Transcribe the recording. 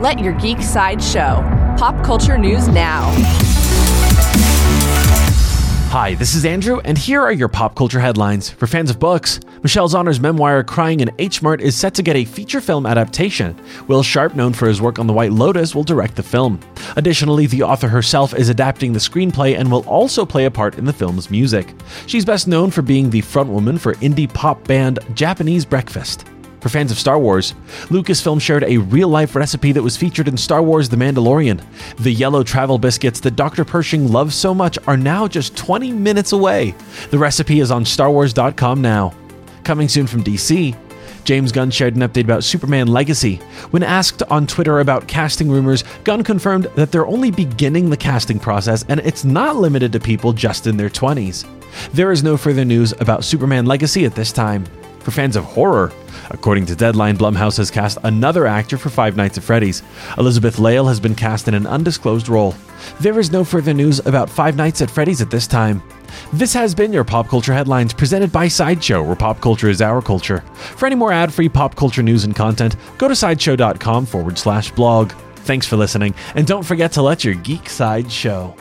Let your geek side show. Pop culture news now. Hi, this is Andrew, and here are your pop culture headlines. For fans of books, Michelle Zauner's memoir Crying in H Mart is set to get a feature film adaptation. Will Sharpe, known for his work on The White Lotus, will direct the film. Additionally, the author herself is adapting the screenplay and will also play a part in the film's music. She's best known for being the frontwoman for indie pop band Japanese Breakfast. For fans of Star Wars, Lucasfilm shared a real life recipe that was featured in Star Wars The Mandalorian. The yellow travel biscuits that Dr. Pershing loves so much are now just 20 minutes away. The recipe is on StarWars.com now. Coming soon from DC, James Gunn shared an update about Superman Legacy. When asked on Twitter about casting rumors, Gunn confirmed that they're only beginning the casting process and it's not limited to people just in their 20s. There is no further news about Superman Legacy at this time. For fans of horror, according to Deadline, Blumhouse has cast another actor for Five Nights at Freddy's. Elizabeth Lail has been cast in an undisclosed role. There is no further news about Five Nights at Freddy's at this time. This has been your Pop Culture Headlines presented by Sideshow, where pop culture is our culture. For any more ad free pop culture news and content, go to sideshow.com forward slash blog. Thanks for listening, and don't forget to let your geek side show.